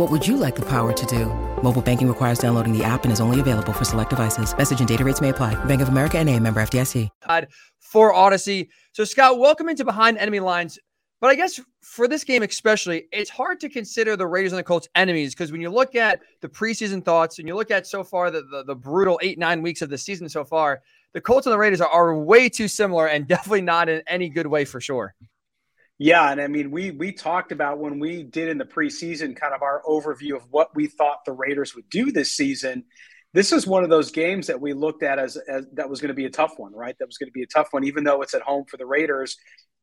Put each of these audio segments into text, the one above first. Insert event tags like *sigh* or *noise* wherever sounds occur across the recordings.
What would you like the power to do? Mobile banking requires downloading the app and is only available for select devices. Message and data rates may apply. Bank of America and a member FDIC. For Audacy. So, Scott, welcome into Behind Enemy Lines. But I guess for this game especially, it's hard to consider the Raiders and the Colts enemies because when you look at the preseason thoughts and you look at so far the, the, the brutal eight, nine weeks of the season so far, the Colts and the Raiders are, are way too similar and *laughs* definitely not in any good way for sure. Yeah, and I mean, we we talked about when we did in the preseason kind of our overview of what we thought the Raiders would do this season. This is one of those games that we looked at as, as that was going to be a tough one, right? That was going to be a tough one, even though it's at home for the Raiders.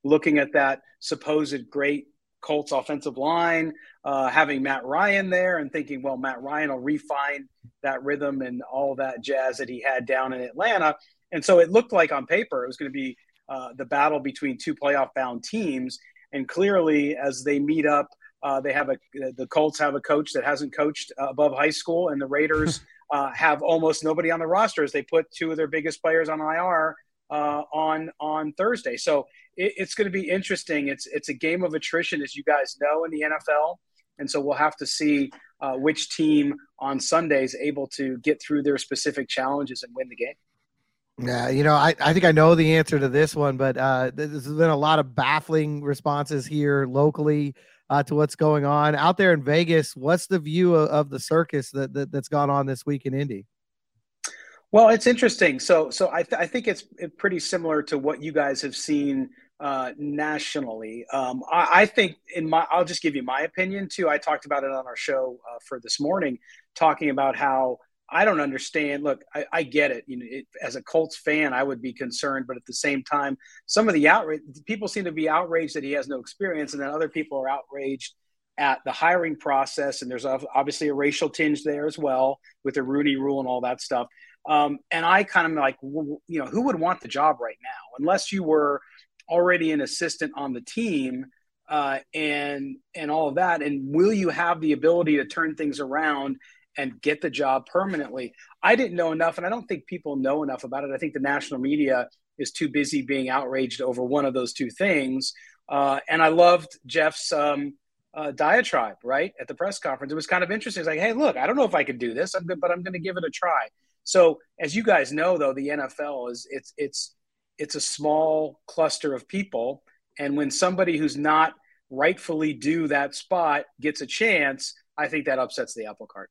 Looking at that supposed great Colts offensive line, uh, having Matt Ryan there, and thinking, well, Matt Ryan will refine that rhythm and all that jazz that he had down in Atlanta. And so it looked like on paper it was going to be uh, the battle between two playoff bound teams. And clearly, as they meet up, uh, they have a the Colts have a coach that hasn't coached above high school, and the Raiders *laughs* uh, have almost nobody on the roster as they put two of their biggest players on IR uh, on on Thursday. So it, it's going to be interesting. It's it's a game of attrition, as you guys know, in the NFL, and so we'll have to see uh, which team on Sunday is able to get through their specific challenges and win the game. Yeah, you know, I, I think I know the answer to this one, but uh, there's been a lot of baffling responses here locally uh, to what's going on out there in Vegas. What's the view of, of the circus that, that has gone on this week in Indy? Well, it's interesting. So, so I, th- I think it's pretty similar to what you guys have seen uh, nationally. Um, I, I, think in my, I'll just give you my opinion too. I talked about it on our show uh, for this morning, talking about how I don't understand. Look, I, I get it. You know, it, as a Colts fan, I would be concerned, but at the same time, some of the outrage people seem to be outraged that he has no experience, and then other people are outraged at the hiring process. And there's obviously a racial tinge there as well with the Rooney Rule and all that stuff. Um, and I kind of like, you know, who would want the job right now, unless you were already an assistant on the team uh, and and all of that. And will you have the ability to turn things around? And get the job permanently. I didn't know enough, and I don't think people know enough about it. I think the national media is too busy being outraged over one of those two things. Uh, and I loved Jeff's um, uh, diatribe, right, at the press conference. It was kind of interesting. It's like, hey, look, I don't know if I could do this, but I'm going to give it a try. So, as you guys know, though, the NFL is it's it's it's a small cluster of people, and when somebody who's not rightfully due that spot gets a chance, I think that upsets the apple cart.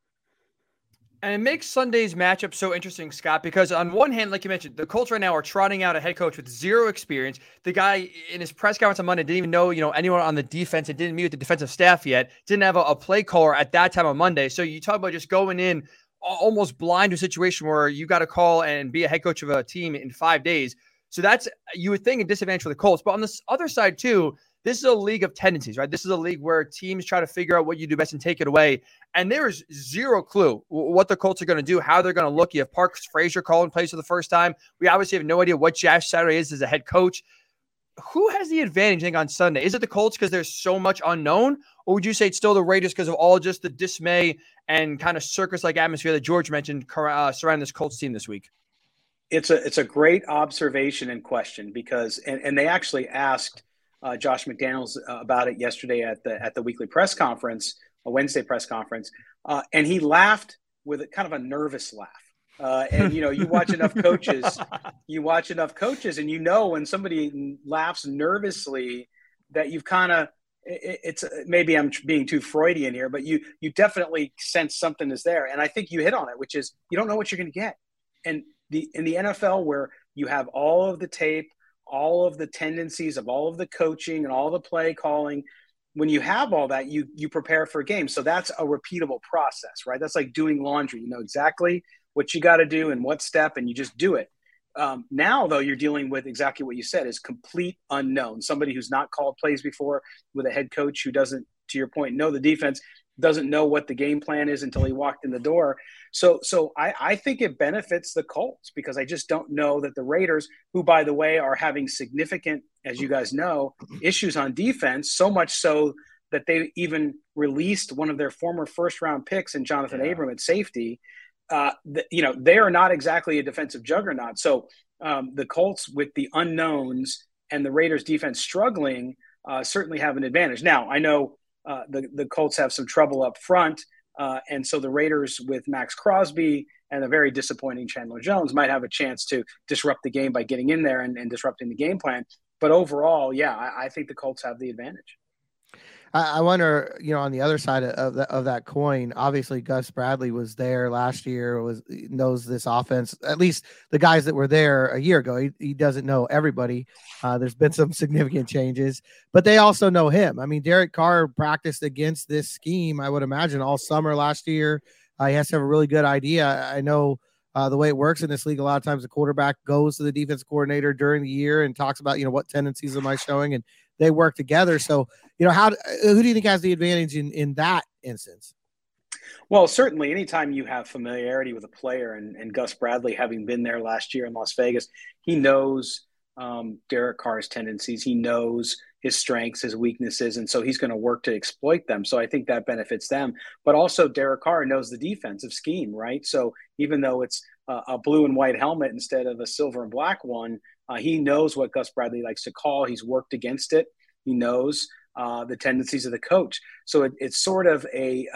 And it makes Sunday's matchup so interesting, Scott, because on one hand, like you mentioned, the Colts right now are trotting out a head coach with zero experience. The guy in his press conference on Monday didn't even know, you know, anyone on the defense and didn't meet with the defensive staff yet. Didn't have a, a play caller at that time on Monday. So you talk about just going in almost blind to a situation where you got to call and be a head coach of a team in five days. So that's you would think a disadvantage for the Colts. But on this other side too, this is a league of tendencies, right? This is a league where teams try to figure out what you do best and take it away. And there is zero clue what the Colts are going to do, how they're going to look. You have Parks Frazier calling plays for the first time. We obviously have no idea what Josh Saturday is as a head coach. Who has the advantage, I think, on Sunday? Is it the Colts because there's so much unknown? Or would you say it's still the Raiders because of all just the dismay and kind of circus like atmosphere that George mentioned uh, surrounding this Colts team this week? It's a it's a great observation and question because and, and they actually asked uh, Josh McDaniels uh, about it yesterday at the at the weekly press conference, a Wednesday press conference, uh, and he laughed with a kind of a nervous laugh. Uh, and you know, you watch enough *laughs* coaches, you watch enough coaches, and you know when somebody laughs nervously that you've kind of it's maybe I'm being too Freudian here, but you you definitely sense something is there, and I think you hit on it, which is you don't know what you're going to get, and the in the NFL where you have all of the tape, all of the tendencies of all of the coaching and all the play calling, when you have all that, you you prepare for a game. So that's a repeatable process, right? That's like doing laundry. You know exactly what you got to do and what step, and you just do it. Um, now, though, you're dealing with exactly what you said is complete unknown. Somebody who's not called plays before with a head coach who doesn't, to your point, know the defense, doesn't know what the game plan is until he walked in the door. So, so I, I think it benefits the Colts because I just don't know that the Raiders, who by the way are having significant, as you guys know, issues on defense, so much so that they even released one of their former first round picks in Jonathan yeah. Abram at safety uh, you know, they are not exactly a defensive juggernaut. So um, the Colts, with the unknowns and the Raiders' defense struggling, uh, certainly have an advantage. Now, I know uh, the the Colts have some trouble up front, uh, and so the Raiders, with Maxx Crosby and a very disappointing Chandler Jones, might have a chance to disrupt the game by getting in there and, and disrupting the game plan. But overall, yeah, I, I think the Colts have the advantage. I, wonder, you know, on the other side of that of that coin, obviously Gus Bradley was there last year, was knows this offense. At least the guys that were there a year ago. He, he doesn't know everybody. Uh, there's been some *laughs* significant changes, but they also know him. I mean, Derek Carr practiced against this scheme, I would imagine, all summer last year. Uh, he has to have a really good idea. I know. Uh, the way it works in this league, a lot of times the quarterback goes to the defense coordinator during the year and talks about, you know, what tendencies am I showing, and they work together. So, you know, how who do you think has the advantage in in that instance? Well, certainly, anytime you have familiarity with a player, and, and Gus Bradley having been there last year in Las Vegas, he knows um, Derek Carr's tendencies. He knows his strengths, his weaknesses, and so he's going to work to exploit them. So I think that benefits them. But also, Derek Carr knows the defensive scheme, right? So even though it's a, a blue and white helmet instead of a silver and black one, uh, he knows what Gus Bradley likes to call. He's worked against it. He knows uh, the tendencies of the coach. So it, it's sort of a,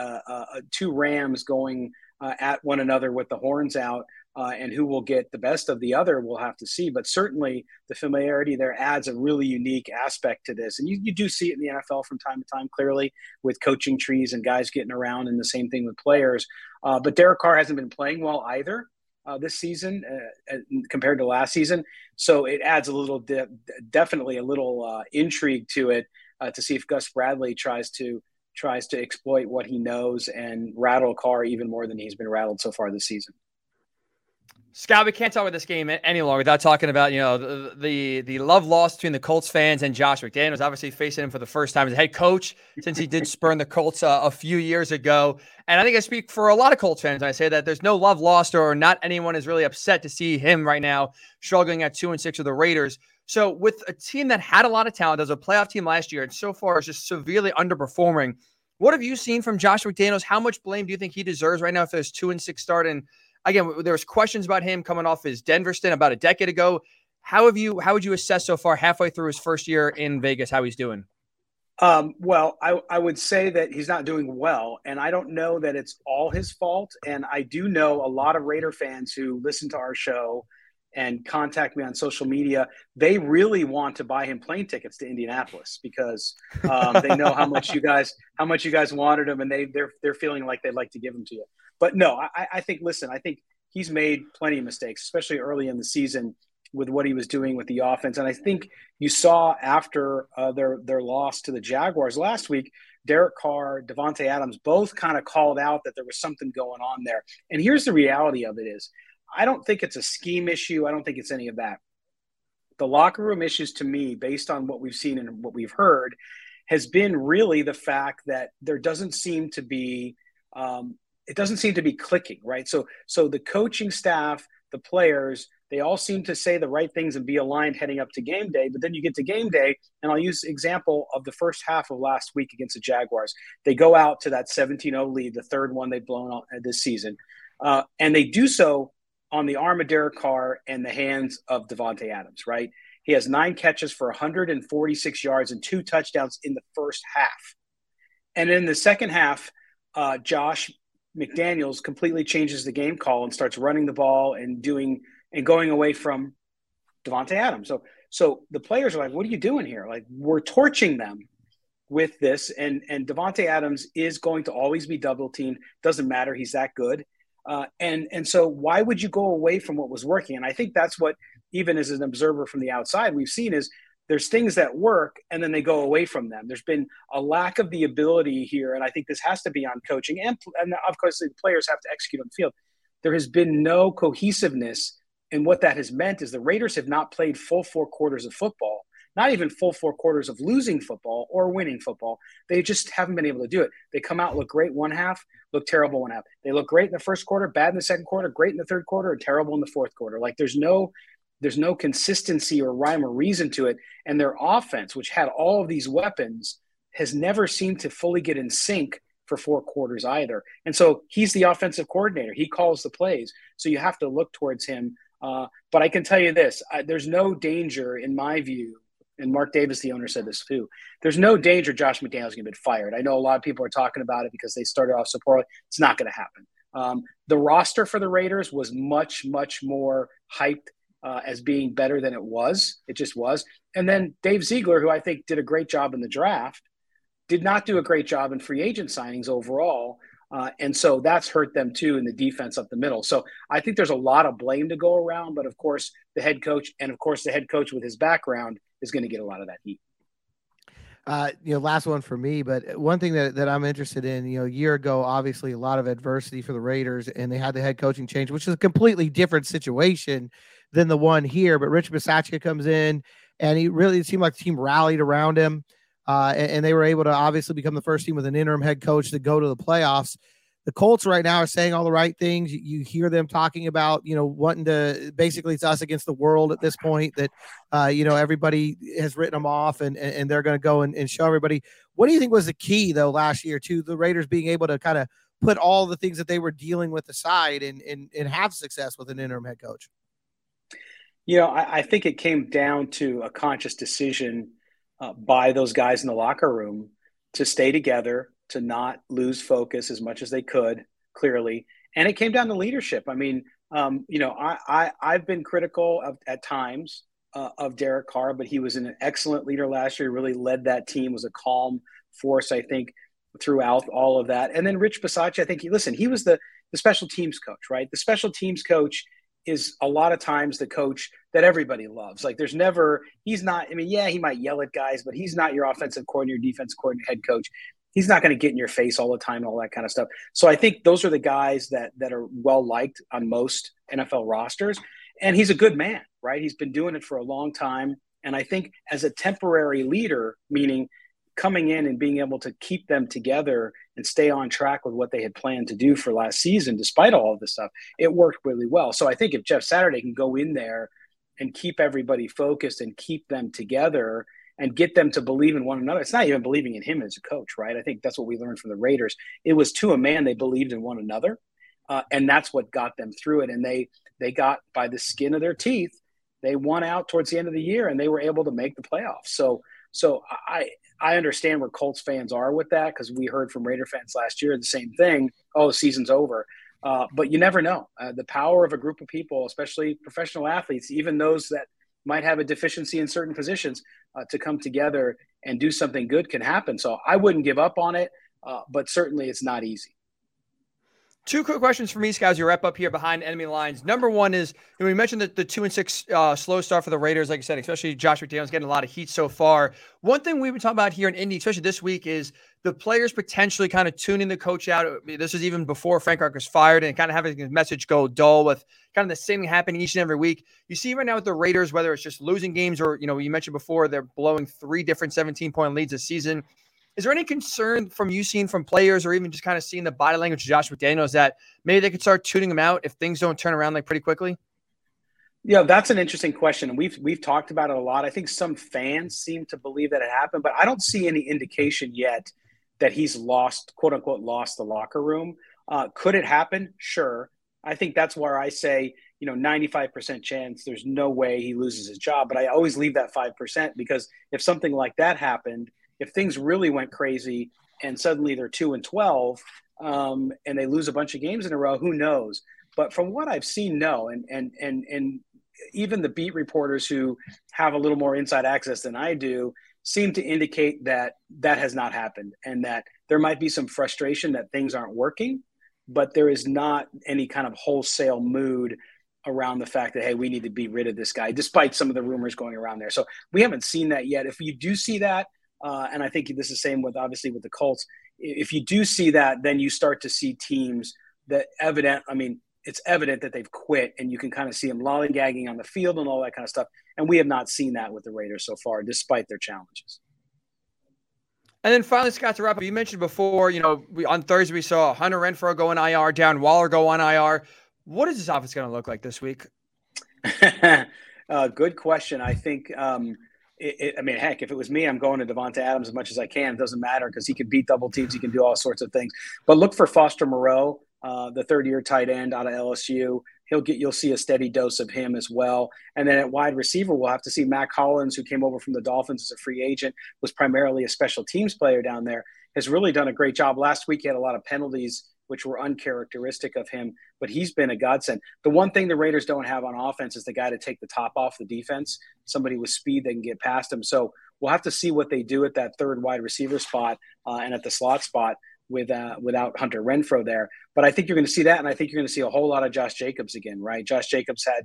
two Rams going uh, at one another with the horns out. Uh, and who will get the best of the other, we'll have to see. But certainly, the familiarity there adds a really unique aspect to this. And you, you do see it in the NFL from time to time, clearly, with coaching trees and guys getting around, and the same thing with players. Uh, but Derek Carr hasn't been playing well either uh, this season uh, compared to last season. So it adds a little, de- definitely a little uh, intrigue to it uh, to see if Gus Bradley tries to tries to exploit what he knows and rattle Carr even more than he's been rattled so far this season. Scott, we can't talk about this game any longer without talking about you know the the, the love lost between the Colts fans and Josh McDaniels. Obviously, facing him for the first time as head coach since he did spurn the Colts uh, a few years ago. And I think I speak for a lot of Colts fans. I say that there's no love lost, or not anyone is really upset to see him right now struggling at two and six with the Raiders. So, with a team that had a lot of talent, as a playoff team last year, and so far is just severely underperforming. What have you seen from Josh McDaniels? How much blame do you think he deserves right now if there's two and six start and again, there was questions about him coming off his Denver stint about a decade ago. How have you? How would you assess so far, halfway through his first year in Vegas, how he's doing? Um, well, I, I would say that he's not doing well, and I don't know that it's all his fault. And I do know a lot of Raider fans who listen to our show and contact me on social media. They really want to buy him plane tickets to Indianapolis because um, they know how much you guys *laughs* how much you guys wanted him, and they they're they're feeling like they'd like to give him to you. But no, I, I think, listen, I think he's made plenty of mistakes, especially early in the season with what he was doing with the offense. And I think you saw after uh, their their loss to the Jaguars last week, Derek Carr, Davante Adams both kind of called out that there was something going on there. And here's the reality of it is, I don't think it's a scheme issue. I don't think it's any of that. The locker room issues to me, based on what we've seen and what we've heard, has been really the fact that there doesn't seem to be um, it doesn't seem to be clicking, right? So so the coaching staff, the players, they all seem to say the right things and be aligned heading up to game day. But then you get to game day, and I'll use example of the first half of last week against the Jaguars. They go out to that 17-0 lead, the third one they've blown out this season, uh, and they do so on the arm of Derek Carr and the hands of Davante Adams, right? He has nine catches for 146 yards and two touchdowns in the first half. And in the second half, uh, Josh McDaniels completely changes the game call and starts running the ball and doing and going away from Davante Adams. So so the players are like, "What are you doing here?" Like we're torching them with this, and and Davante Adams is going to always be double teamed. Doesn't matter, he's that good. Uh, and and so why would you go away from what was working? And I think that's what even as an observer from the outside we've seen is there's things that work and then they go away from them. There's been a lack of the ability here, and I think this has to be on coaching and and of course the players have to execute on the field. There has been no cohesiveness, and what that has meant is the Raiders have not played full four quarters of football not even full four quarters of losing football or winning football. They just haven't been able to do it. They come out, look great one half, look terrible one half. They look great in the first quarter, bad in the second quarter, great in the third quarter, and terrible in the fourth quarter. Like there's no there's no consistency or rhyme or reason to it. And their offense, which had all of these weapons, has never seemed to fully get in sync for four quarters either. And so he's the offensive coordinator. He calls the plays. So you have to look towards him. Uh, but I can tell you this: I, there's no danger, in my view, and Mark Davis, the owner, said this too. There's no danger Josh McDaniels going to get fired. I know a lot of people are talking about it because they started off so poorly. It's not going to happen. Um, the roster for the Raiders was much, much more hyped uh, as being better than it was. It just was. And then Dave Ziegler, who I think did a great job in the draft, did not do a great job in free agent signings overall. Uh, and so that's hurt them too in the defense up the middle. So I think there's a lot of blame to go around. But of course, the head coach, and of course, the head coach with his background is going to get a lot of that heat. Uh, you know, last one for me, but one thing that, that I'm interested in, you know, a year ago, obviously a lot of adversity for the Raiders and they had the head coaching change, which is a completely different situation than the one here. But Rich Bisaccia comes in and he really seemed like the team rallied around him. Uh, and, and, they were able to obviously become the first team with an interim head coach to go to the playoffs the Colts right now are saying all the right things. You, you, hear them talking about, you know, wanting to basically it's us against the world at this point that, uh, you know, everybody has written them off and, and they're going to go and, and show everybody. What do you think was the key, though, last year to the Raiders being able to kind of put all the things that they were dealing with aside and, and, and have success with an interim head coach? You know, I, I think it came down to a conscious decision uh, by those guys in the locker room to stay together to not lose focus as much as they could, clearly. And it came down to leadership. I mean, um, you know, I, I have been critical of, at times uh, of Derek Carr, but he was an excellent leader last year. He really led that team. Was a calm force, I think, throughout all of that. And then Rich Bisaccia, I think he listen. He was the the special teams coach, right? The special teams coach is a lot of times the coach that everybody loves. Like there's never he's not. I mean, yeah, he might yell at guys, but he's not your offensive coordinator, defense coordinator, head coach he's not going to get in your face all the time and all that kind of stuff. So I think those are the guys that that are well liked on most NFL rosters. And he's a good man, right? He's been doing it for a long time. And I think as a temporary leader, meaning coming in and being able to keep them together and stay on track with what they had planned to do for last season, despite all of this stuff, it worked really well. So I think if Jeff Saturday can go in there and keep everybody focused and keep them together and get them to believe in one another. It's not even believing in him as a coach, right? I think that's what we learned from the Raiders. It was to a man they believed in one another, uh, and that's what got them through it. And they they got by the skin of their teeth. They won out towards the end of the year, and they were able to make the playoffs. So so I I understand where Colts fans are with that because we heard from Raider fans last year the same thing. Oh, the season's over. Uh, but you never know. Uh, the power of a group of people, especially professional athletes, even those that might have a deficiency in certain positions uh, to come together and do something good can happen. So I wouldn't give up on it, uh, but certainly it's not easy. Two quick questions for me, guys. You wrap up here behind enemy lines. Number one is you know, we mentioned that the two and six uh, slow start for the Raiders, like I said, especially Josh McDaniels getting a lot of heat so far. One thing we've been talking about here in Indy, especially this week, is the players potentially kind of tuning the coach out. This was even before Frank Reich was fired and kind of having his message go dull with kind of the same thing happening each and every week. You see right now with the Raiders, whether it's just losing games or, you know, you mentioned before, they're blowing three different 17 point leads this season. Is there any concern from you seeing from players or even just kind of seeing the body language of Josh McDaniels that maybe they could start tuning him out if things don't turn around like pretty quickly? Yeah, that's an interesting question. We've we've talked about it a lot. I think some fans seem to believe that it happened, but I don't see any indication yet that he's lost, quote unquote, lost the locker room. Uh, could it happen? Sure. I think that's where I say, you know, 95% chance there's no way he loses his job. But I always leave that 5% because if something like that happened, if things really went crazy and suddenly they're two and 12, um, and they lose a bunch of games in a row, who knows? But from what I've seen, no. And and and and even the beat reporters who have a little more inside access than I do seem to indicate that that has not happened and that there might be some frustration that things aren't working, but there is not any kind of wholesale mood around the fact that hey we need to be rid of this guy despite some of the rumors going around there so we haven't seen that yet if you do see that uh, and i think this is the same with obviously with the colts if you do see that then you start to see teams that evident i mean it's evident that they've quit and you can kind of see them lollygagging on the field and all that kind of stuff and we have not seen that with the raiders so far despite their challenges and then finally, Scott, to wrap up, you mentioned before, you know, we, on Thursday we saw Hunter Renfrow go on IR, Darren Waller go on IR. What is this offense going to look like this week? *laughs* uh, good question. I think, um, it, it, I mean, heck, if it was me, I'm going to Davante Adams as much as I can. It doesn't matter because he can beat double teams. He can do all sorts of things. But look for Foster Moreau, uh, the third year tight end out of LSU. He'll get you'll see a steady dose of him as well. And then at wide receiver, we'll have to see Mack Hollins, who came over from the Dolphins as a free agent, was primarily a special teams player down there, has really done a great job. Last week he had a lot of penalties which were uncharacteristic of him, but he's been a godsend. The one thing the Raiders don't have on offense is the guy to take the top off the defense, somebody with speed that can get past him. So we'll have to see what they do at that third wide receiver spot uh, and at the slot spot with uh, without Hunter Renfrow there. But I think you're going to see that, and I think you're going to see a whole lot of Josh Jacobs again, right? Josh Jacobs had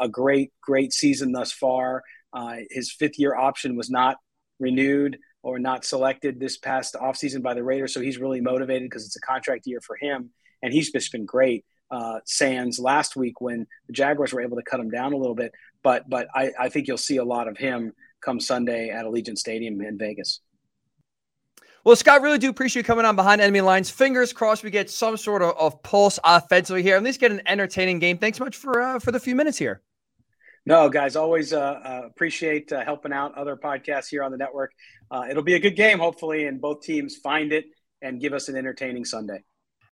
a, great, great season thus far. Uh, his fifth year option was not renewed or not selected this past offseason by the Raiders. So he's really motivated because it's a contract year for him. And he's just been great. Uh, Sands last week when the Jaguars were able to cut him down a little bit. But but I, I think you'll see a lot of him come Sunday at Allegiant Stadium in Vegas. Well, Scott, really do appreciate you coming on behind enemy lines. Fingers crossed we get some sort of, of pulse offensively here. At least get an entertaining game. Thanks so much for uh, for the few minutes here. No, guys, always uh, uh, appreciate uh, helping out other podcasts here on the network. Uh, it'll be a good game, hopefully, and both teams find it and give us an entertaining Sunday.